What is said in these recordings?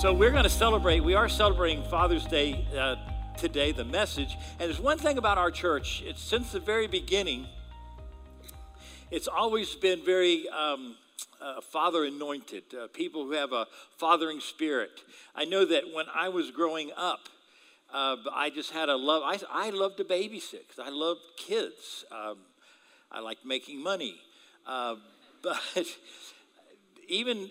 So we're going to celebrate. We are celebrating Father's Day uh, today, the message. And there's one thing about our church. It's since the very beginning. It's always been very um, uh, father anointed. Uh, people who have a fathering spirit. I know that when I was growing up, uh, I just had a love. I, I loved to babysit because I loved kids. Um, I liked making money. Uh, but even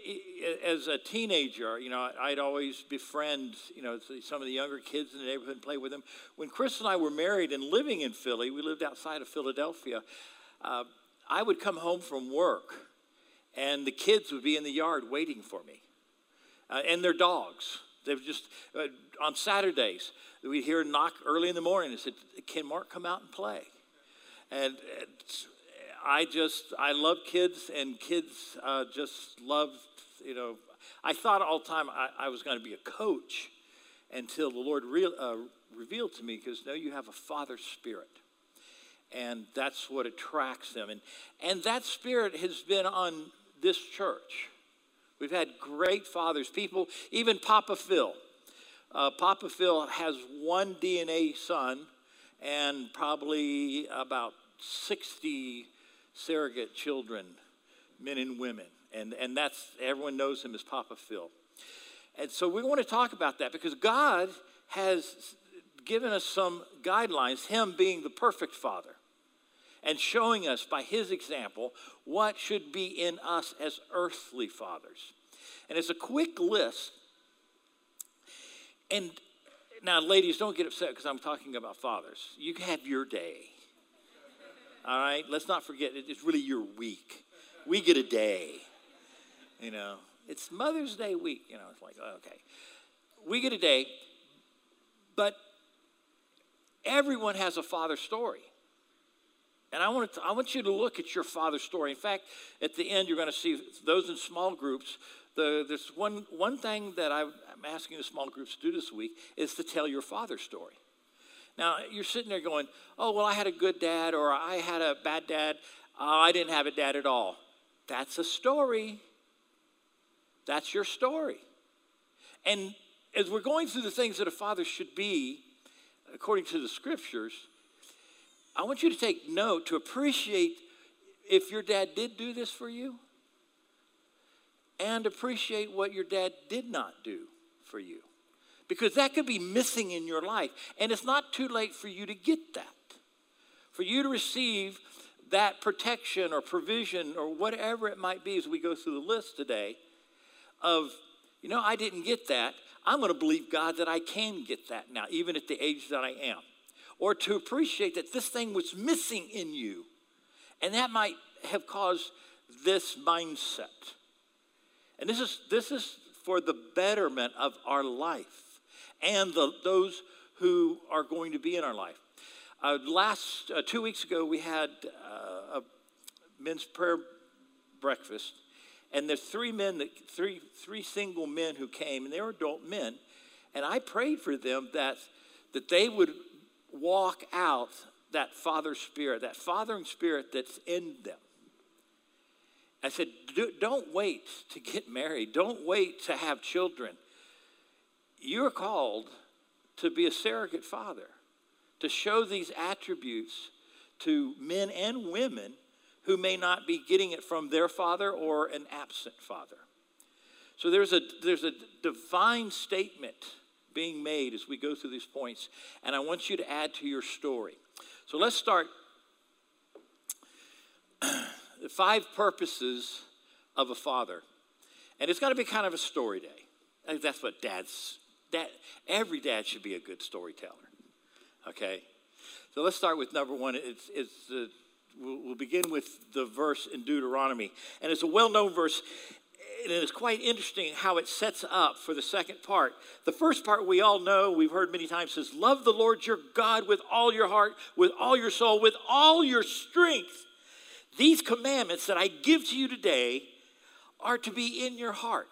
as a teenager, you know, I'd always befriend, you know, some of the younger kids in the neighborhood and play with them. When Chris and I were married and living in Philly, we lived outside of Philadelphia. Uh, I would come home from work, and the kids would be in the yard waiting for me, uh, and their dogs. They were just uh, on Saturdays. We'd hear a knock early in the morning and said, "Can Mark come out and play?" And I just, I love kids, and kids uh, just love, you know. I thought all the time I, I was going to be a coach until the Lord re- uh, revealed to me, because no, you have a father spirit. And that's what attracts them. And, and that spirit has been on this church. We've had great fathers, people, even Papa Phil. Uh, Papa Phil has one DNA son and probably about 60 surrogate children, men and women. And, and that's, everyone knows him as Papa Phil. And so we want to talk about that because God has given us some guidelines, Him being the perfect Father, and showing us by His example what should be in us as earthly fathers. And it's a quick list. And now, ladies, don't get upset because I'm talking about fathers. You have your day. All right, let's not forget it's really your week. We get a day. You know, it's Mother's Day week. You know, it's like oh, okay, we get a day, but everyone has a father story. And I want, to, I want you to look at your father's story. In fact, at the end, you're going to see those in small groups. The, there's one, one thing that I'm asking the small groups to do this week is to tell your father's story. Now, you're sitting there going, oh, well, I had a good dad or I had a bad dad. Oh, I didn't have a dad at all. That's a story. That's your story. And as we're going through the things that a father should be, according to the scriptures, I want you to take note to appreciate if your dad did do this for you and appreciate what your dad did not do for you because that could be missing in your life. And it's not too late for you to get that, for you to receive that protection or provision or whatever it might be as we go through the list today of, you know, I didn't get that. I'm going to believe God that I can get that now, even at the age that I am. Or to appreciate that this thing was missing in you. And that might have caused this mindset. And this is, this is for the betterment of our life and the, those who are going to be in our life. Uh, last uh, two weeks ago, we had uh, a men's prayer breakfast, and there's three men that three three single men who came, and they were adult men, and I prayed for them that that they would walk out that father spirit, that fathering spirit that's in them. I said, don't wait to get married. Don't wait to have children you're called to be a surrogate father, to show these attributes to men and women who may not be getting it from their father or an absent father. So there's a, there's a divine statement being made as we go through these points, and I want you to add to your story. So let's start. the five purposes of a father. And it's got to be kind of a story day. I think that's what dads Dad, every dad should be a good storyteller. Okay? So let's start with number one. It's, it's uh, we'll, we'll begin with the verse in Deuteronomy. And it's a well known verse, and it's quite interesting how it sets up for the second part. The first part we all know, we've heard many times, says, Love the Lord your God with all your heart, with all your soul, with all your strength. These commandments that I give to you today are to be in your heart.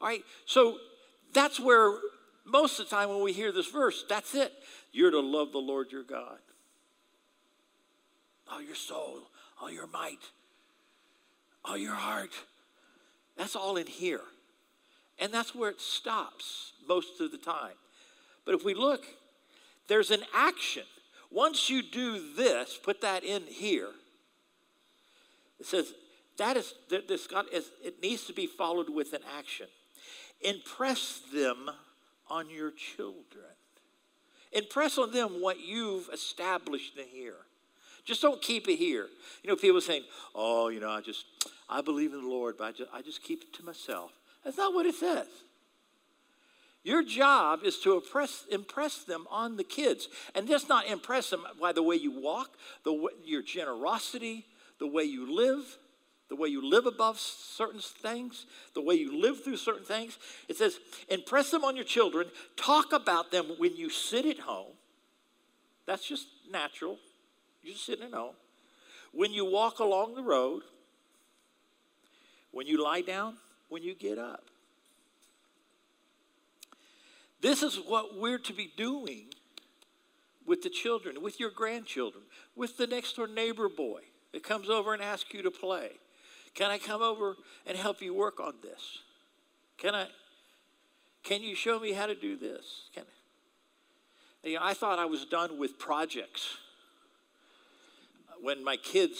All right, so that's where most of the time when we hear this verse, that's it. You're to love the Lord your God. All your soul, all your might, all your heart. That's all in here. And that's where it stops most of the time. But if we look, there's an action. Once you do this, put that in here. It says that is this God is it needs to be followed with an action. Impress them on your children. Impress on them what you've established in here. Just don't keep it here. You know, people saying, "Oh, you know, I just I believe in the Lord, but I just, I just keep it to myself." That's not what it says. Your job is to impress, impress them on the kids. And just not impress them by the way you walk, the your generosity, the way you live, the way you live above certain things, the way you live through certain things. It says, impress them on your children, talk about them when you sit at home. That's just natural. You're just sitting at home. When you walk along the road, when you lie down, when you get up. This is what we're to be doing with the children, with your grandchildren, with the next door neighbor boy that comes over and asks you to play. Can I come over and help you work on this? Can I? Can you show me how to do this? Can you know, I thought I was done with projects. When my kids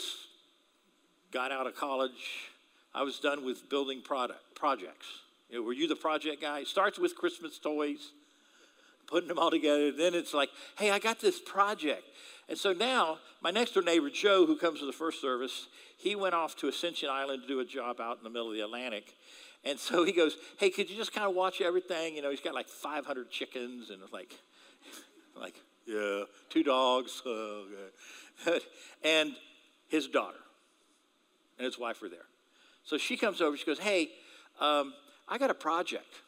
got out of college, I was done with building product projects. You know, were you the project guy? Starts with Christmas toys, putting them all together. Then it's like, hey, I got this project. And so now, my next door neighbor, Joe, who comes to the first service, he went off to Ascension Island to do a job out in the middle of the Atlantic. And so he goes, hey, could you just kind of watch everything? You know, he's got like 500 chickens and like, like, yeah, two dogs. And his daughter and his wife were there. So she comes over, she goes, hey, um, I got a project.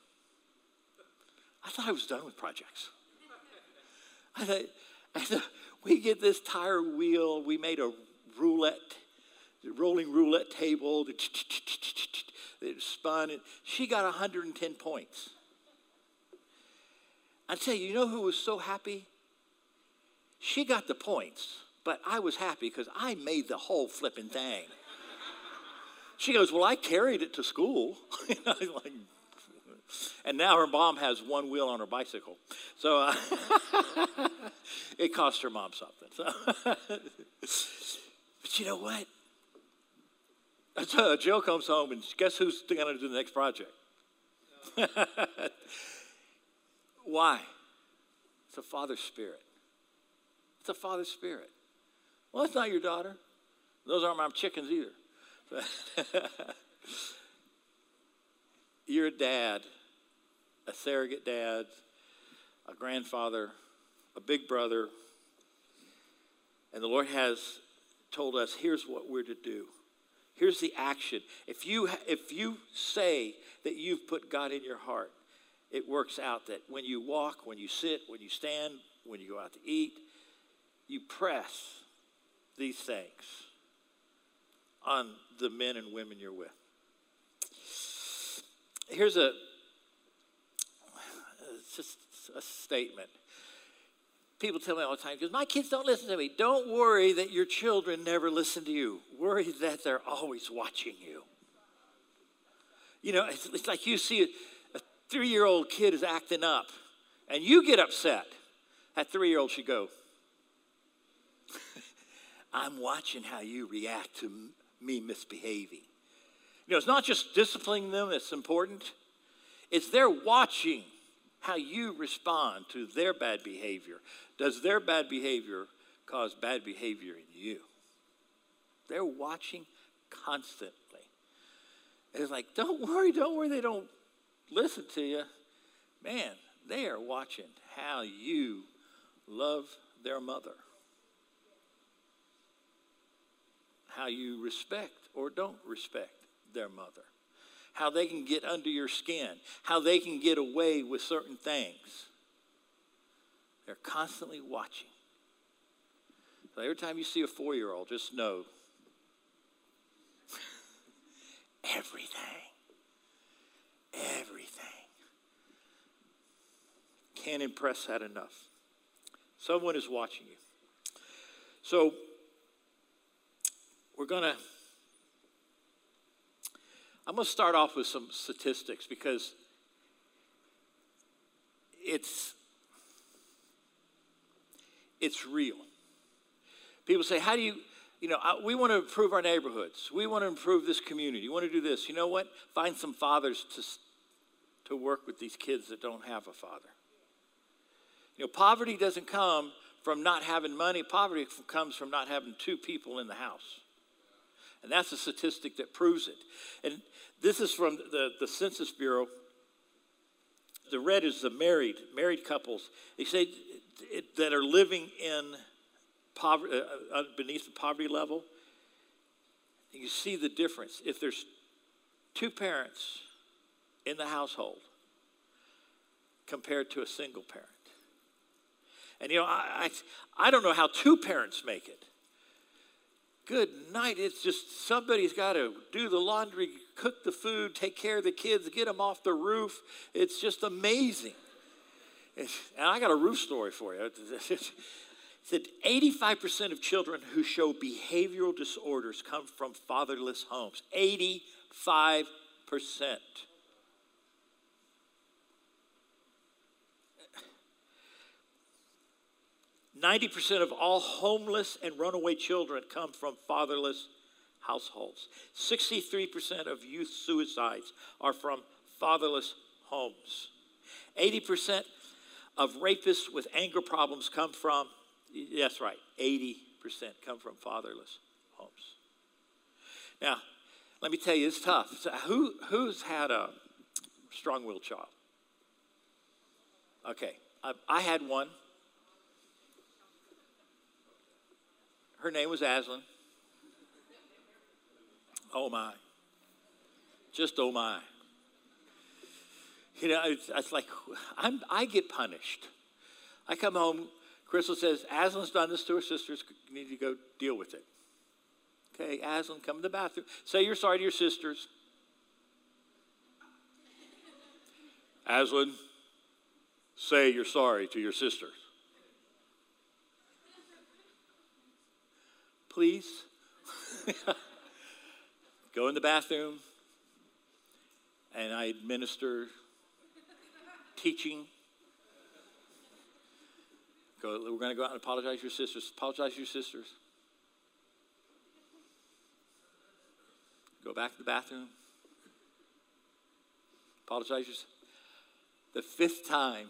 I thought I was done with projects. I thought, I thought we get this tire wheel. We made a roulette, rolling roulette table. It spun. And she got 110 points. I tell you, you know who was so happy? She got the points, but I was happy because I made the whole flipping thing. She goes, Well, I carried it to school. like, and now her mom has one wheel on her bicycle. So uh, it cost her mom something. So but you know what? Uh, Jill comes home and guess who's going to do the next project? Why? It's a father's spirit. It's a father's spirit. Well, that's not your daughter. Those aren't my chickens either. You're a dad, a surrogate dad, a grandfather, a big brother, and the Lord has told us here's what we're to do. Here's the action. If you, if you say that you've put God in your heart, it works out that when you walk, when you sit, when you stand, when you go out to eat, you press these things on the men and women you're with. Here's a just a statement. People tell me all the time, because my kids don't listen to me. Don't worry that your children never listen to you. Worry that they're always watching you. You know, it's, it's like you see a, a three year old kid is acting up, and you get upset. That three year old should go, I'm watching how you react to me misbehaving. You know, it's not just disciplining them that's important, it's they're watching how you respond to their bad behavior. Does their bad behavior cause bad behavior in you? They're watching constantly. And it's like, don't worry, don't worry, they don't listen to you. Man, they are watching how you love their mother. how you respect or don't respect their mother, how they can get under your skin, how they can get away with certain things. They're constantly watching. So every time you see a four year old, just know everything. Everything. Can't impress that enough. Someone is watching you. So, we're going to, I'm going to start off with some statistics because it's it's real. People say, How do you, you know, we want to improve our neighborhoods. We want to improve this community. You want to do this. You know what? Find some fathers to, to work with these kids that don't have a father. You know, poverty doesn't come from not having money, poverty comes from not having two people in the house. And that's a statistic that proves it. And this is from the, the Census Bureau. The red is the married, married couples. They say that are living in poverty, uh, uh, beneath the poverty level. You see the difference. If there's two parents in the household compared to a single parent. And you know, I, I, I don't know how two parents make it. Good night. It's just somebody's got to do the laundry, cook the food, take care of the kids, get them off the roof. It's just amazing. And I got a roof story for you. Said 85% of children who show behavioral disorders come from fatherless homes. 85%. 90% of all homeless and runaway children come from fatherless households. 63% of youth suicides are from fatherless homes. 80% of rapists with anger problems come from, that's right, 80% come from fatherless homes. Now, let me tell you, it's tough. So who, who's had a strong willed child? Okay, I, I had one. Her name was Aslan. Oh my. Just oh my. You know, it's, it's like I'm, I get punished. I come home, Crystal says, Aslan's done this to her sisters. You need to go deal with it. Okay, Aslan, come to the bathroom. Say you're sorry to your sisters. Aslan, say you're sorry to your sisters. Please? go in the bathroom, and I administer teaching. Go, we're going to go out and apologize to your sisters. Apologize to your sisters. Go back to the bathroom. Apologize. The fifth time,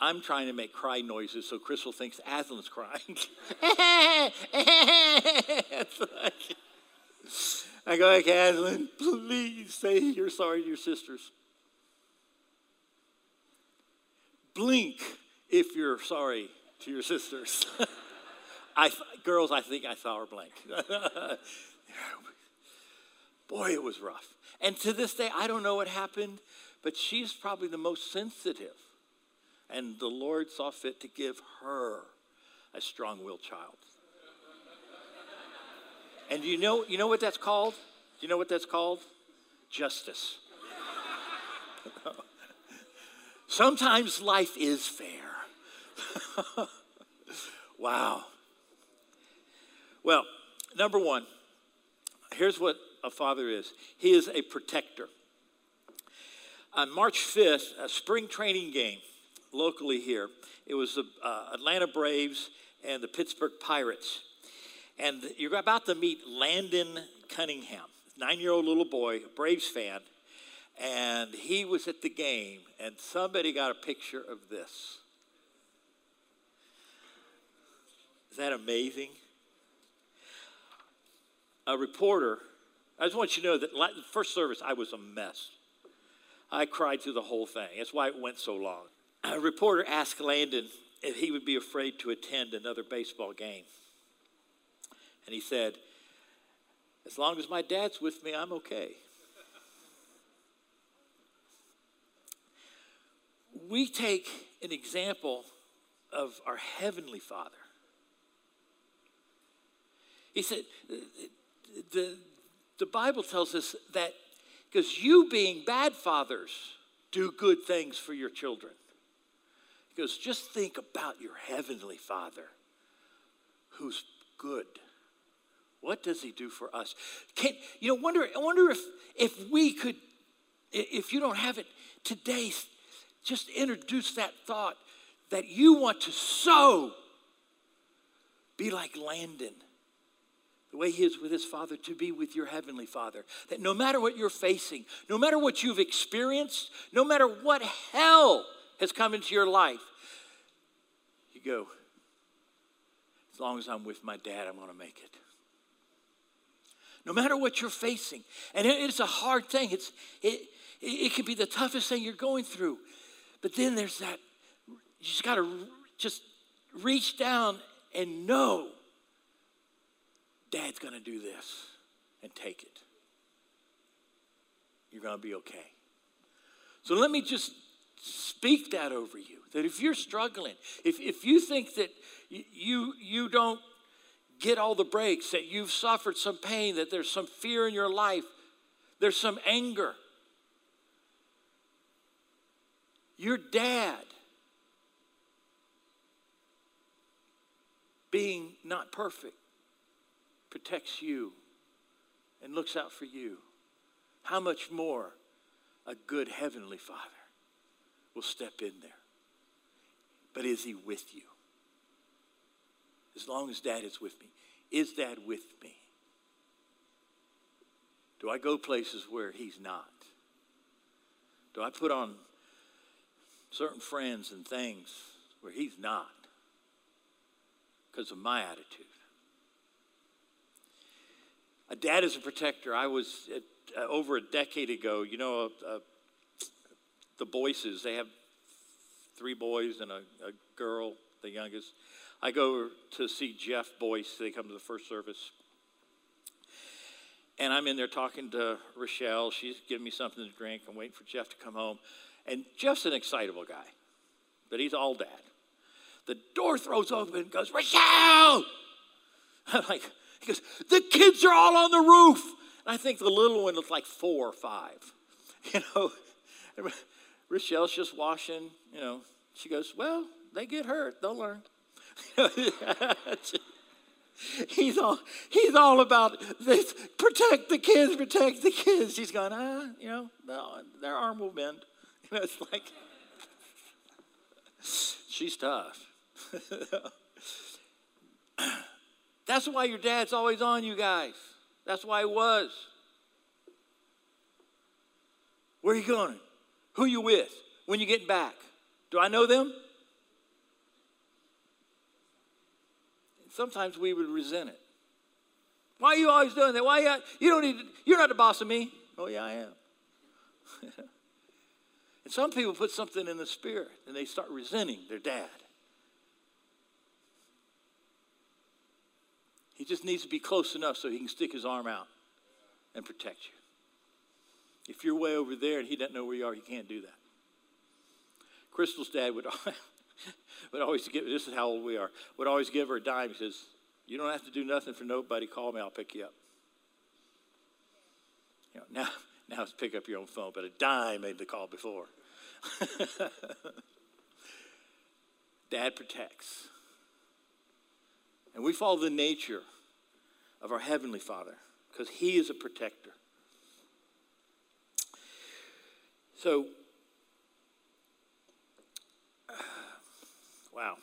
I'm trying to make cry noises so Crystal thinks Aslan's crying. I go like, Aslan, please say you're sorry to your sisters. Blink if you're sorry to your sisters. I, girls, I think I saw her blink. Boy, it was rough. And to this day, I don't know what happened, but she's probably the most sensitive and the Lord saw fit to give her a strong willed child. and you know, you know what that's called? Do you know what that's called? Justice. Sometimes life is fair. wow. Well, number one, here's what a father is he is a protector. On March 5th, a spring training game locally here. It was the uh, Atlanta Braves and the Pittsburgh Pirates. And you're about to meet Landon Cunningham, nine year old little boy, Braves fan. And he was at the game, and somebody got a picture of this. Is that amazing? A reporter, I just want you to know that the first service, I was a mess. I cried through the whole thing. That's why it went so long a reporter asked Landon if he would be afraid to attend another baseball game. And he said, As long as my dad's with me, I'm okay. we take an example of our Heavenly Father. He said, the, the Bible tells us that because you, being bad fathers, do good things for your children. He goes, just think about your heavenly Father who's good. What does he do for us? Can, you know, wonder, I wonder if, if we could, if you don't have it today, just introduce that thought that you want to sow. Be like Landon, the way he is with his father, to be with your heavenly father. That no matter what you're facing, no matter what you've experienced, no matter what hell has come into your life, you go, as long as I'm with my dad, I'm going to make it. No matter what you're facing. And it's a hard thing. It's, it, it can be the toughest thing you're going through. But then there's that, you just got to just reach down and know Dad's going to do this and take it. You're going to be okay. So let me just speak that over you that if you're struggling, if, if you think that you, you don't get all the breaks, that you've suffered some pain, that there's some fear in your life, there's some anger, your dad being not perfect protects you and looks out for you. How much more a good heavenly father will step in there? But is he with you? As long as dad is with me. Is dad with me? Do I go places where he's not? Do I put on certain friends and things where he's not because of my attitude? A dad is a protector. I was at, uh, over a decade ago, you know, uh, uh, the Boyces, they have three boys and a, a girl, the youngest. I go to see Jeff Boyce. They come to the first service. And I'm in there talking to Rochelle. She's giving me something to drink. I'm waiting for Jeff to come home. And Jeff's an excitable guy, but he's all dad. The door throws open and goes, Rochelle! I'm like, he goes, the kids are all on the roof. And I think the little one was like four or five. You know, Rochelle's just washing, you know. She goes, Well, they get hurt, they'll learn. he's all he's all about this protect the kids, protect the kids. She's going, ah, you know, their arm will bend. You know, it's like she's tough. That's why your dad's always on you guys. That's why he was. Where are you going? Who you with? When you getting back? Do I know them? Sometimes we would resent it. Why are you always doing that? Why you, you don't need to, you're not the boss of me. Oh yeah, I am. and some people put something in the spirit and they start resenting their dad. He just needs to be close enough so he can stick his arm out and protect you. If you're way over there and he doesn't know where you are, he can't do that. Crystal's dad would, would always give, this is how old we are, would always give her a dime. He says, You don't have to do nothing for nobody. Call me, I'll pick you up. You know, now, now it's pick up your own phone, but a dime made the call before. Dad protects. And we follow the nature of our Heavenly Father because He is a protector. So, wow.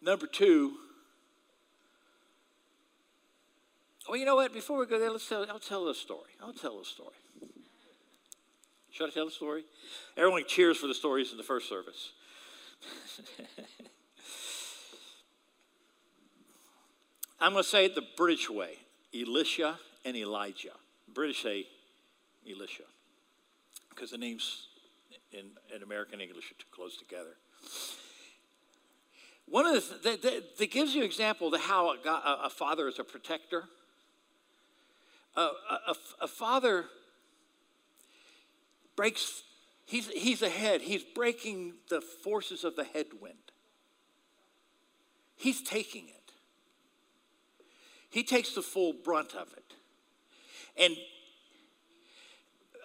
Number two, well, you know what? Before we go there, let's tell, I'll tell a story. I'll tell a story. Should I tell a story? Everyone cheers for the stories in the first service. I'm going to say it the British way. Elisha and Elijah. British say Elisha because the names in, in American English are too close together. One of the th- that, that gives you an example of how a, God, a, father is a protector. a, a, a father breaks, he's, he's ahead. He's breaking the forces of the headwind. He's taking it. He takes the full brunt of it. And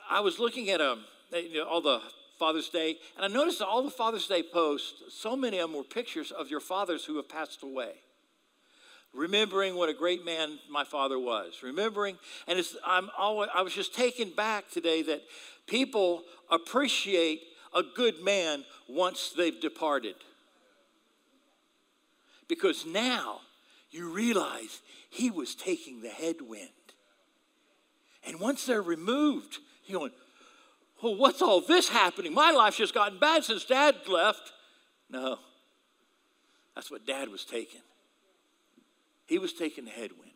I was looking at um, you know, all the Father's Day, and I noticed all the Father's Day posts, so many of them were pictures of your fathers who have passed away. remembering what a great man my father was. Remembering, and I'm always, I was just taken back today that people appreciate a good man once they've departed. Because now you realize he was taking the headwind. And once they're removed, you're going, well, what's all this happening? My life's just gotten bad since dad left. No, that's what dad was taking. He was taking the headwind.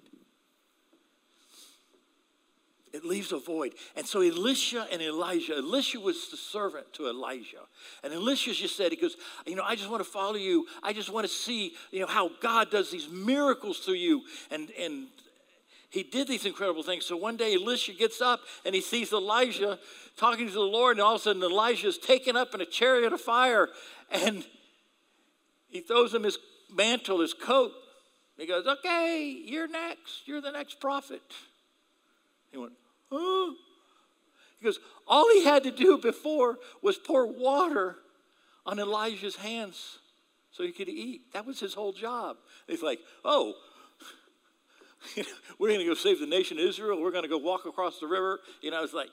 It leaves a void. And so Elisha and Elijah, Elisha was the servant to Elijah. And Elisha just said, he goes, you know, I just want to follow you. I just want to see, you know, how God does these miracles through you. And, and he did these incredible things. So one day Elisha gets up and he sees Elijah talking to the Lord, and all of a sudden Elijah is taken up in a chariot of fire. And he throws him his mantle, his coat. He goes, Okay, you're next. You're the next prophet. He went, Oh. He goes, All he had to do before was pour water on Elijah's hands so he could eat. That was his whole job. He's like, Oh, we're going to go save the nation of Israel. We're going to go walk across the river. You know, it's like,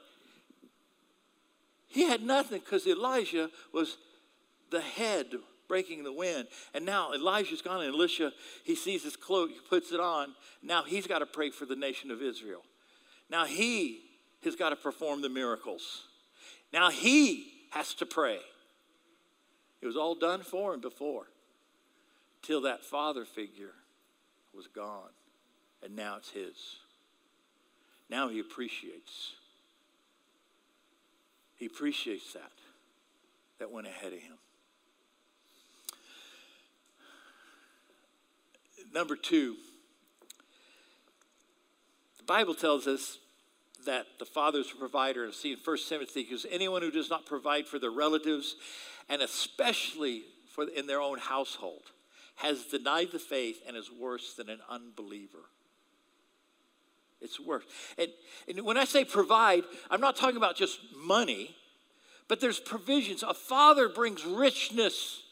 he had nothing because Elijah was the head breaking the wind. And now Elijah's gone, and Elisha, he sees his cloak, he puts it on. Now he's got to pray for the nation of Israel. Now he has got to perform the miracles. Now he has to pray. It was all done for him before, till that father figure was gone, and now it's his. Now he appreciates. He appreciates that, that went ahead of him. Number two, Bible tells us that the Father is a provider. And see in 1 Timothy, because anyone who does not provide for their relatives, and especially for in their own household, has denied the faith and is worse than an unbeliever. It's worse. And, and when I say provide, I'm not talking about just money, but there's provisions. A father brings richness.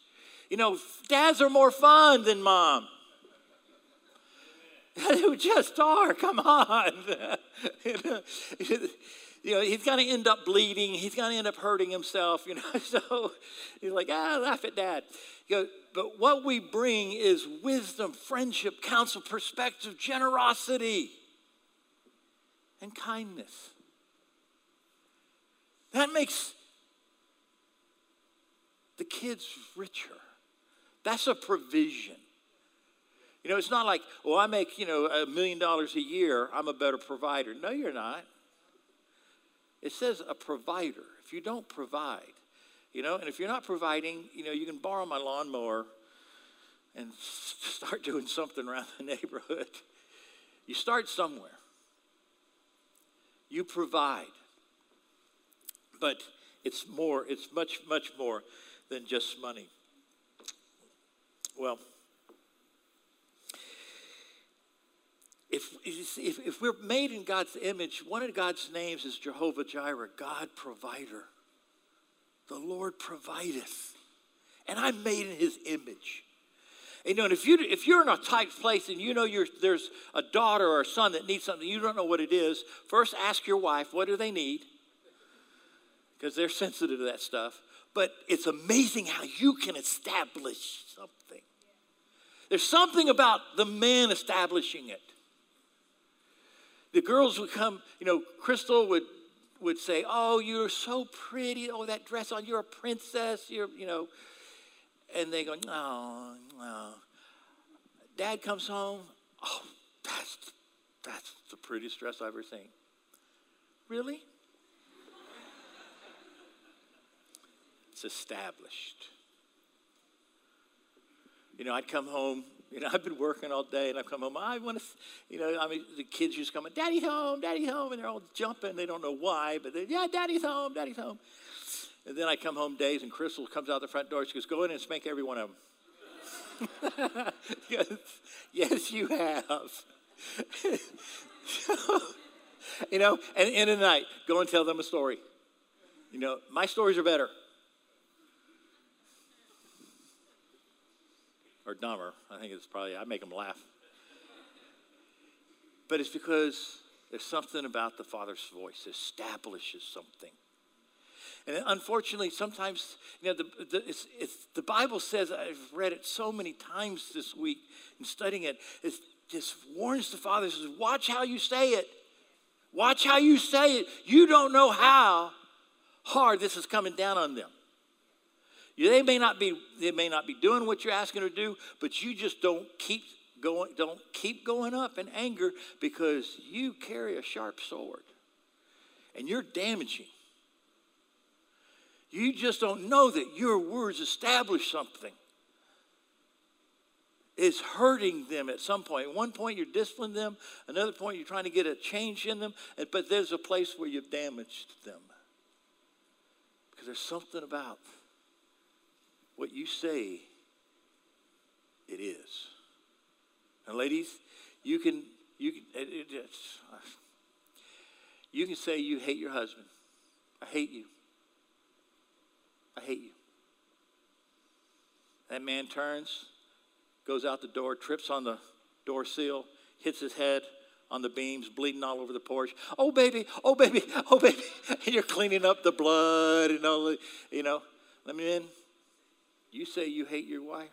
You know, dads are more fun than mom. They just are. Come on. you know, he's going to end up bleeding. He's going to end up hurting himself. You know, so he's like, ah, laugh at dad. You know, but what we bring is wisdom, friendship, counsel, perspective, generosity, and kindness. That makes the kids richer. That's a provision. You know, it's not like, well, I make, you know, a million dollars a year, I'm a better provider. No, you're not. It says a provider. If you don't provide, you know, and if you're not providing, you know, you can borrow my lawnmower and start doing something around the neighborhood. You start somewhere. You provide. But it's more, it's much, much more than just money. Well, if, if, if we're made in God's image, one of God's names is Jehovah Jireh, God provider. The Lord provideth. And I'm made in his image. You know, and if, you, if you're in a tight place and you know there's a daughter or a son that needs something, you don't know what it is, first ask your wife, what do they need? Because they're sensitive to that stuff. But it's amazing how you can establish something. There's something about the man establishing it the girls would come, you know, Crystal would would say, "Oh, you're so pretty. Oh, that dress on. You're a princess. You're, you know." And they go, "No, no." Dad comes home. Oh, that's that's the prettiest dress I've ever seen. Really? it's established. You know, I'd come home you know, I've been working all day and I've come home. I want to, you know, I mean, the kids just come, Daddy's home, Daddy's home, and they're all jumping. They don't know why, but they, yeah, Daddy's home, Daddy's home. And then I come home days and Crystal comes out the front door. She goes, Go in and spank every one of them. yes, yes, you have. you know, and in the night, go and tell them a story. You know, my stories are better. Or dumber. I think it's probably, I make them laugh. but it's because there's something about the Father's voice establishes something. And unfortunately, sometimes, you know, the, the, it's, it's, the Bible says, I've read it so many times this week in studying it, it just warns the Father, says, watch how you say it. Watch how you say it. You don't know how hard this is coming down on them. They may not be, they may not be doing what you're asking them to do, but you just don't keep going, don't keep going up in anger because you carry a sharp sword and you're damaging. You just don't know that your words establish something. It's hurting them at some point. At one point, you're disciplining them. Another point, you're trying to get a change in them. But there's a place where you've damaged them. Because there's something about what you say, it is. And ladies, you can you can it, it, you can say you hate your husband. I hate you. I hate you. That man turns, goes out the door, trips on the door seal, hits his head on the beams, bleeding all over the porch. Oh, baby, oh, baby, oh, baby. And you're cleaning up the blood and all you know. Let me in. You say you hate your wife,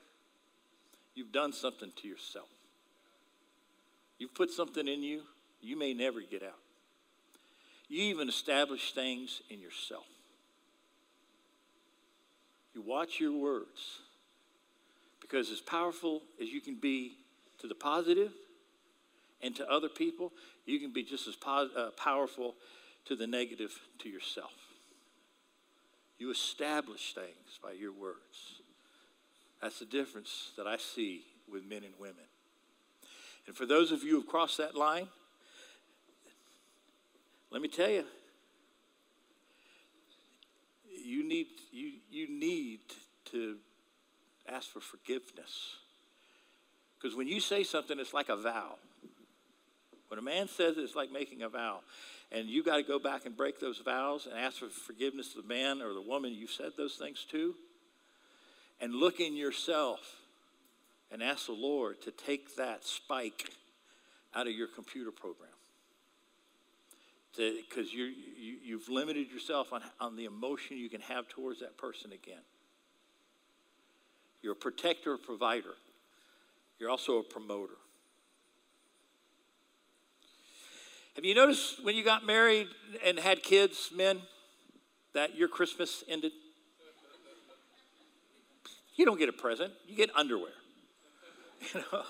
you've done something to yourself. You've put something in you you may never get out. You even establish things in yourself. You watch your words because as powerful as you can be to the positive and to other people, you can be just as uh, powerful to the negative to yourself. You establish things by your words. That's the difference that I see with men and women. And for those of you who've crossed that line, let me tell you, you need, you, you need to ask for forgiveness. Because when you say something, it's like a vow. When a man says it, it's like making a vow. And you got to go back and break those vows and ask for forgiveness to the man or the woman you said those things to and look in yourself and ask the Lord to take that spike out of your computer program. Because you, you've limited yourself on, on the emotion you can have towards that person again. You're a protector, a provider. You're also a promoter. Have you noticed when you got married and had kids, men, that your Christmas ended? You don't get a present, you get underwear. You know?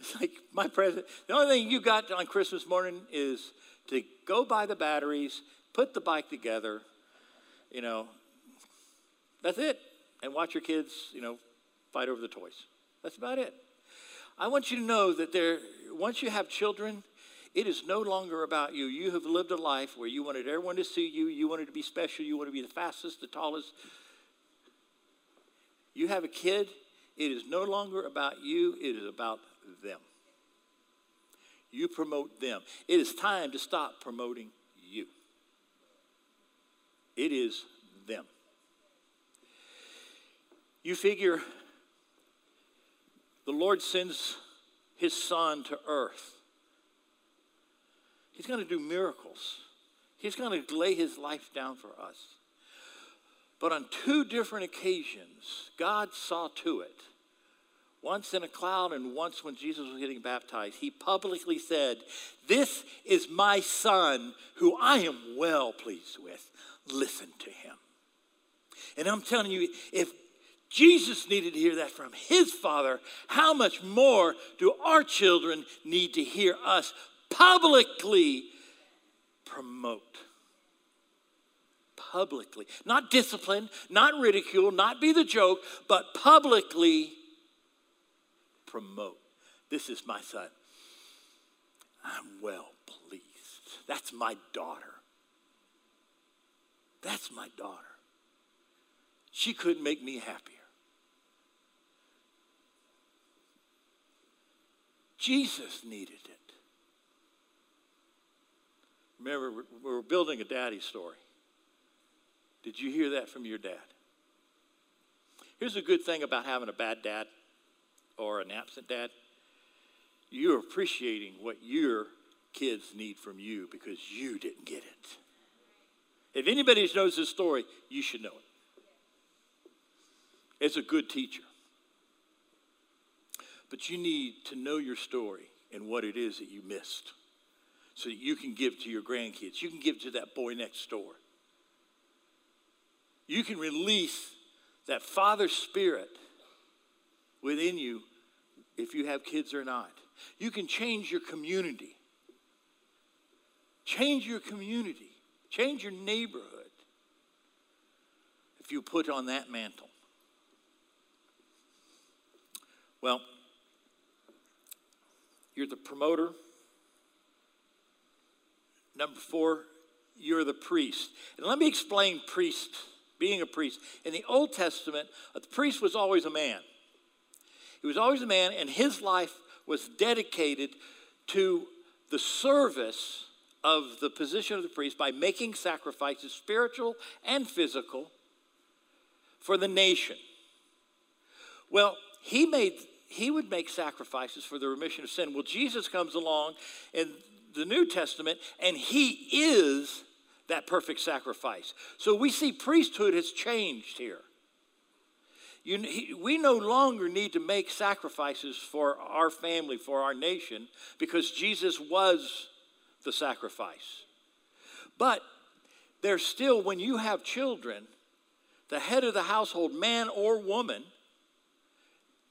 It's like my present. The only thing you got on Christmas morning is to go buy the batteries, put the bike together, you know. That's it. And watch your kids, you know, fight over the toys. That's about it. I want you to know that there once you have children, it is no longer about you. You have lived a life where you wanted everyone to see you, you wanted to be special, you wanted to be the fastest, the tallest, you have a kid, it is no longer about you, it is about them. You promote them. It is time to stop promoting you. It is them. You figure the Lord sends his son to earth. He's going to do miracles. He's going to lay his life down for us. But on two different occasions, God saw to it. Once in a cloud and once when Jesus was getting baptized, he publicly said, This is my son who I am well pleased with. Listen to him. And I'm telling you, if Jesus needed to hear that from his father, how much more do our children need to hear us publicly promote? Publicly. Not discipline, not ridicule, not be the joke, but publicly promote. This is my son. I'm well pleased. That's my daughter. That's my daughter. She couldn't make me happier. Jesus needed it. Remember, we're building a daddy story. Did you hear that from your dad? Here's a good thing about having a bad dad or an absent dad you're appreciating what your kids need from you because you didn't get it. If anybody knows this story, you should know it. It's a good teacher. But you need to know your story and what it is that you missed so that you can give to your grandkids. You can give to that boy next door. You can release that father spirit within you if you have kids or not. You can change your community. Change your community. Change your neighborhood if you put on that mantle. Well, you're the promoter. Number four, you're the priest. And let me explain priest, being a priest. In the Old Testament, the priest was always a man. He was always a man, and his life was dedicated to the service of the position of the priest by making sacrifices, spiritual and physical, for the nation. Well, he made he would make sacrifices for the remission of sin. Well, Jesus comes along in the New Testament, and he is that perfect sacrifice. So we see priesthood has changed here. You, we no longer need to make sacrifices for our family, for our nation, because Jesus was the sacrifice. But there's still, when you have children, the head of the household, man or woman,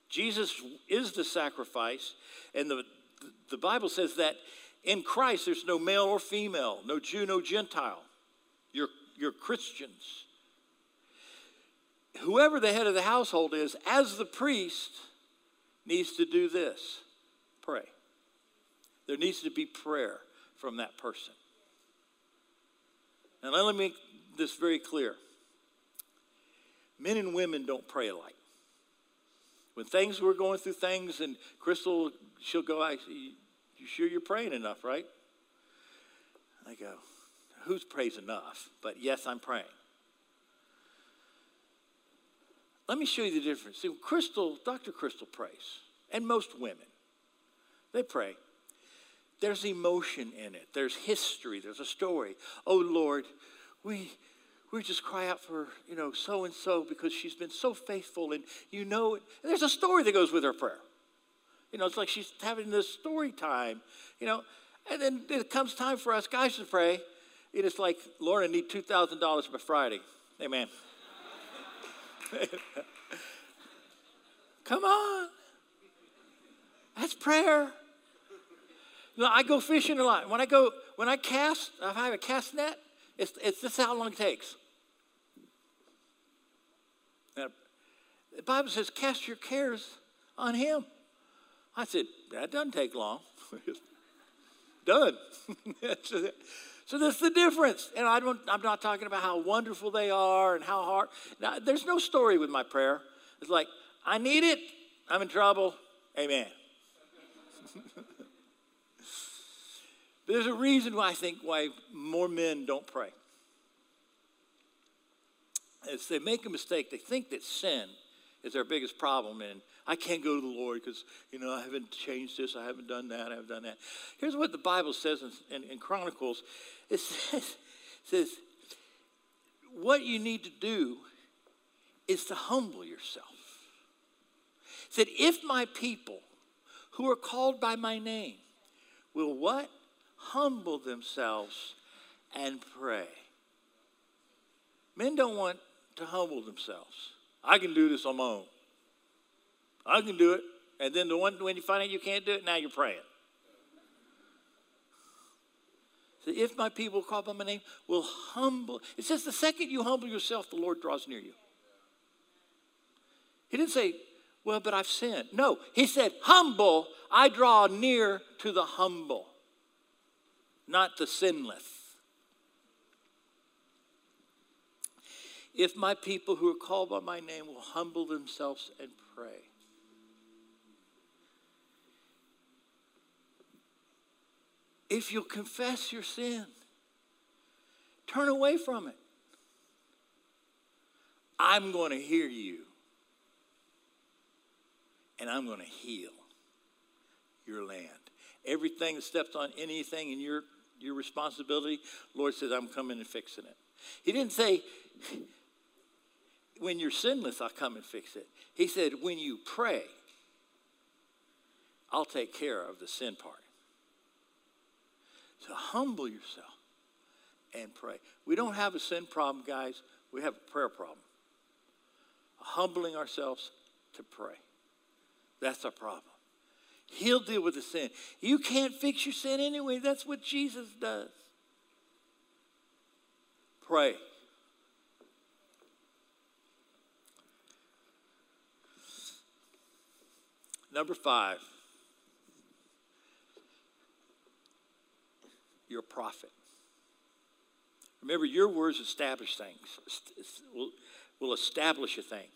Jesus is the sacrifice, and the, the Bible says that in Christ there's no male or female, no Jew, no Gentile. You're, you're Christians whoever the head of the household is, as the priest, needs to do this pray. There needs to be prayer from that person. And let me make this very clear men and women don't pray alike. When things we're going through things, and Crystal, she'll go, you sure you're praying enough, right? I go, who's prays enough? But yes, I'm praying. Let me show you the difference. See, Crystal, Dr. Crystal prays, and most women, they pray. There's emotion in it. There's history. There's a story. Oh Lord, we we just cry out for you know so and so because she's been so faithful, and you know, and there's a story that goes with her prayer. You know, it's like she's having this story time. You know, and then it comes time for us guys to pray. And it's like, Lord, I need two thousand dollars by Friday. Amen. Come on. That's prayer. You know, I go fishing a lot. When I go, when I cast, if I have a cast net, it's, it's this how long it takes. The Bible says, cast your cares on him. I said, that doesn't take long. Done. So that's the difference. And I don't, I'm not talking about how wonderful they are and how hard. Now, there's no story with my prayer. It's like, I need it. I'm in trouble. Amen. there's a reason why I think why more men don't pray. Is they make a mistake. They think that sin is their biggest problem, and I can't go to the Lord because, you know, I haven't changed this, I haven't done that, I haven't done that. Here's what the Bible says in, in, in Chronicles it says, it says, what you need to do is to humble yourself. It said, if my people who are called by my name will what? Humble themselves and pray. Men don't want to humble themselves. I can do this on my own. I can do it. And then the one when you find out you can't do it, now you're praying. So if my people call by my name will humble, it says the second you humble yourself, the Lord draws near you. He didn't say, well, but I've sinned. No, he said, humble, I draw near to the humble, not the sinless. If my people who are called by my name will humble themselves and pray. If you'll confess your sin, turn away from it. I'm going to hear you and I'm going to heal. your land. Everything that steps on anything in your, your responsibility, Lord says, I'm coming and fixing it. He didn't say, when you're sinless, I'll come and fix it. He said, when you pray, I'll take care of the sin part. So humble yourself and pray. We don't have a sin problem, guys. We have a prayer problem. Humbling ourselves to pray. That's our problem. He'll deal with the sin. You can't fix your sin anyway. That's what Jesus does. Pray. Number five, you're prophet. Remember, your words establish things, will, establish a thing.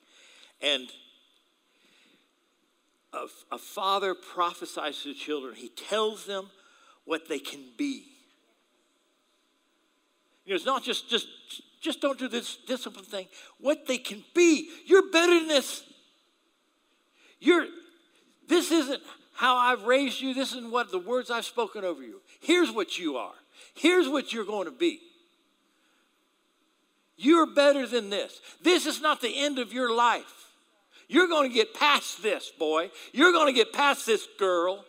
And a, a father prophesies to the children, he tells them what they can be. You know, it's not just, just, just don't do this discipline thing. What they can be. Than this. You're, this isn't how I've raised you. This isn't what the words I've spoken over you. Here's what you are. Here's what you're going to be. You're better than this. This is not the end of your life. You're going to get past this, boy. You're going to get past this, girl.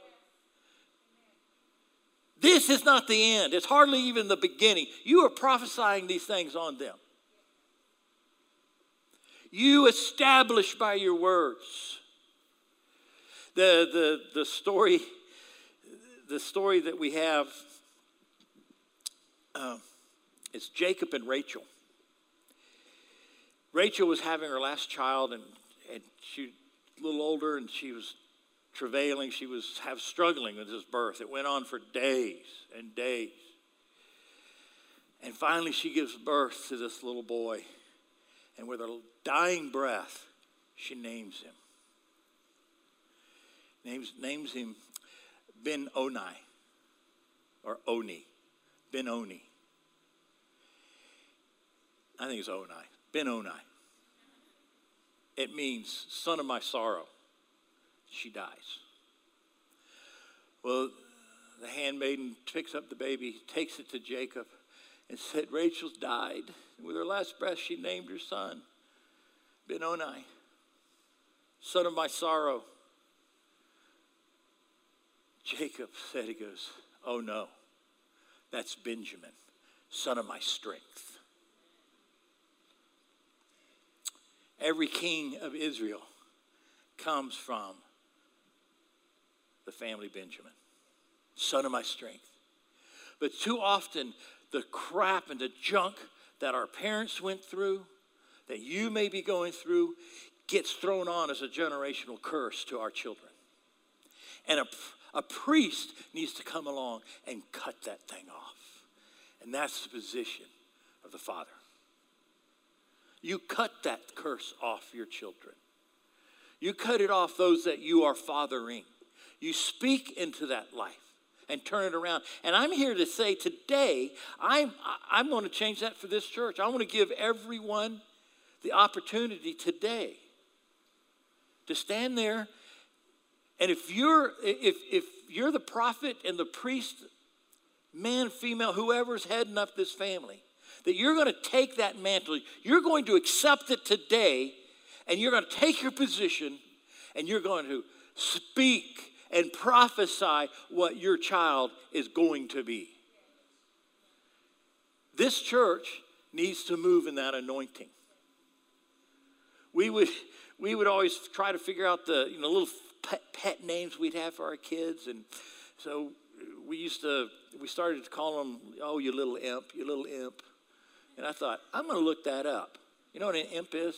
This is not the end. It's hardly even the beginning. You are prophesying these things on them. You establish by your words. The, the, the story the story that we have uh, is Jacob and Rachel. Rachel was having her last child, and, and she a little older, and she was travailing. She was have struggling with his birth. It went on for days and days. And finally, she gives birth to this little boy. And with a dying breath, she names him. Names, names him Ben Oni or Oni. Ben Oni. I think it's Oni. Ben Oni. It means son of my sorrow. She dies. Well, the handmaiden picks up the baby, takes it to Jacob, and said, Rachel's died. with her last breath, she named her son Benoni, son of my sorrow. Jacob said, He goes, Oh no, that's Benjamin, son of my strength. Every king of Israel comes from the family Benjamin, son of my strength. But too often, the crap and the junk that our parents went through, that you may be going through, gets thrown on as a generational curse to our children. And a, a priest needs to come along and cut that thing off. And that's the position of the Father. You cut that curse off your children. You cut it off those that you are fathering. You speak into that life and turn it around. And I'm here to say today, I'm, I'm going to change that for this church. I want to give everyone the opportunity today to stand there. And if you're, if, if you're the prophet and the priest, man, female, whoever's heading up this family, that you're going to take that mantle, you're going to accept it today, and you're going to take your position and you're going to speak and prophesy what your child is going to be. This church needs to move in that anointing. We would, we would always try to figure out the you know, little pet, pet names we'd have for our kids. And so we used to, we started to call them, oh, you little imp, you little imp. And I thought, I'm going to look that up. You know what an imp is?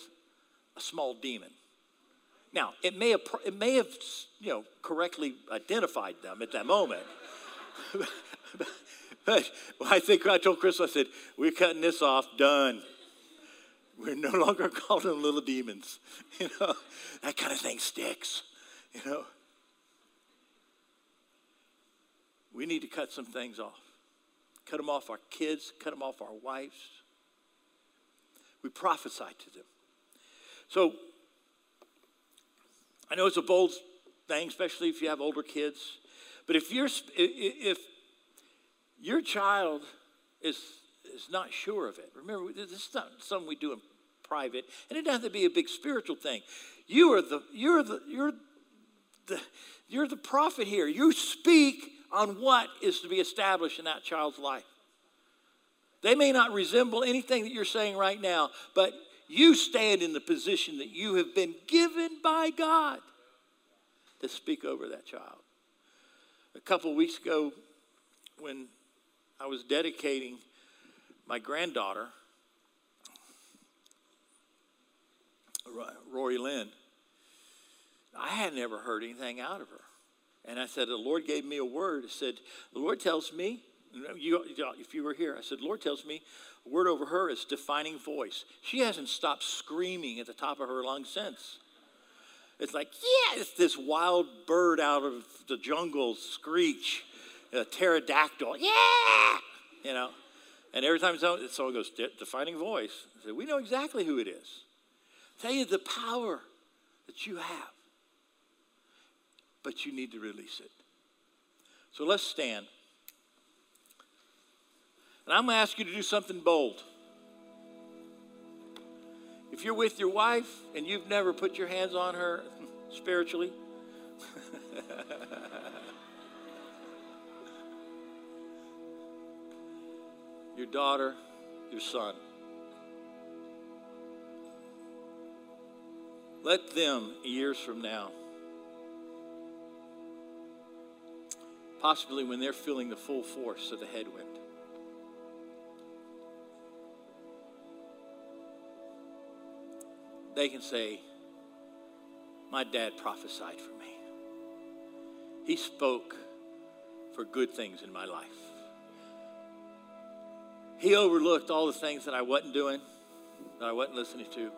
A small demon. Now, it may have, it may have you know, correctly identified them at that moment. but I think I told Chris, I said, we're cutting this off, done. We're no longer calling them little demons. You know, that kind of thing sticks. You know, we need to cut some things off. Cut them off our kids, cut them off our wives, we prophesy to them. So I know it's a bold thing, especially if you have older kids. But if you're if your child is is not sure of it, remember this is not something we do in private, and it doesn't have to be a big spiritual thing. You are the you're the you're the you're the prophet here. You speak on what is to be established in that child's life. They may not resemble anything that you're saying right now, but you stand in the position that you have been given by God to speak over that child. A couple of weeks ago, when I was dedicating my granddaughter, Rory Lynn, I had never heard anything out of her. And I said, The Lord gave me a word. I said, The Lord tells me, you, if you were here, I said, Lord tells me, a word over her is defining voice. She hasn't stopped screaming at the top of her lungs since. It's like, yeah, it's this wild bird out of the jungle screech, a pterodactyl, yeah, you know. And every time someone, goes, defining voice, I say, we know exactly who it is. tell you the power that you have but you need to release it. So let's stand. And I'm going to ask you to do something bold. If you're with your wife and you've never put your hands on her spiritually, your daughter, your son, let them, years from now, possibly when they're feeling the full force of the headwind. They can say, My dad prophesied for me. He spoke for good things in my life. He overlooked all the things that I wasn't doing, that I wasn't listening to.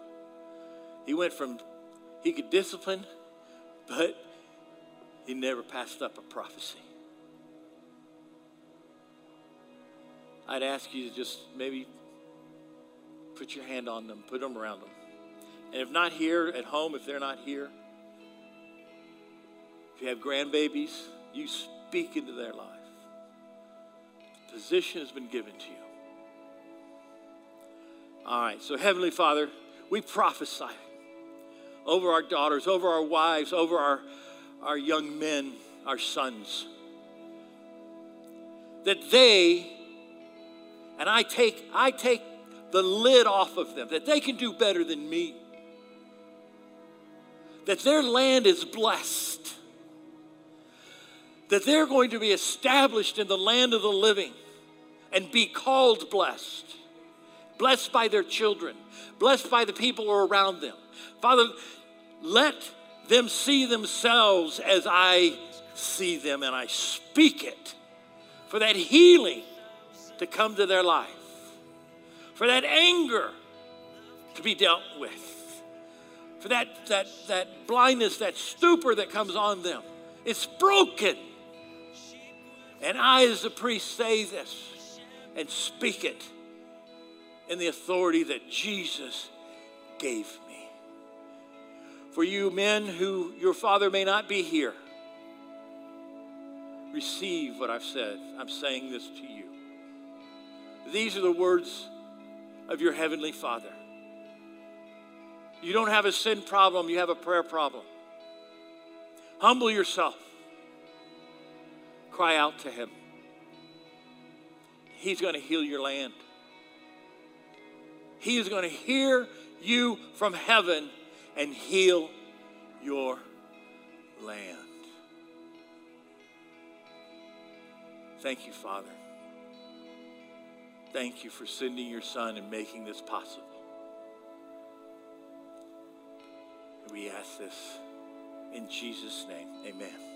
He went from, he could discipline, but he never passed up a prophecy. I'd ask you to just maybe put your hand on them, put them around them. And if not here, at home, if they're not here, if you have grandbabies, you speak into their life. The position has been given to you. All right, so Heavenly Father, we prophesy over our daughters, over our wives, over our, our young men, our sons, that they and I take, I take the lid off of them, that they can do better than me, that their land is blessed, that they're going to be established in the land of the living and be called blessed, blessed by their children, blessed by the people around them. Father, let them see themselves as I see them, and I speak it. For that healing to come to their life, for that anger to be dealt with, for that, that, that blindness, that stupor that comes on them. It's broken. And I, as a priest, say this and speak it in the authority that Jesus gave me. For you men who your father may not be here, receive what I've said. I'm saying this to you. These are the words of your Heavenly Father. You don't have a sin problem, you have a prayer problem. Humble yourself, cry out to Him. He's going to heal your land. He is going to hear you from heaven and heal your land. Thank you, Father. Thank you for sending your son and making this possible. We ask this in Jesus' name. Amen.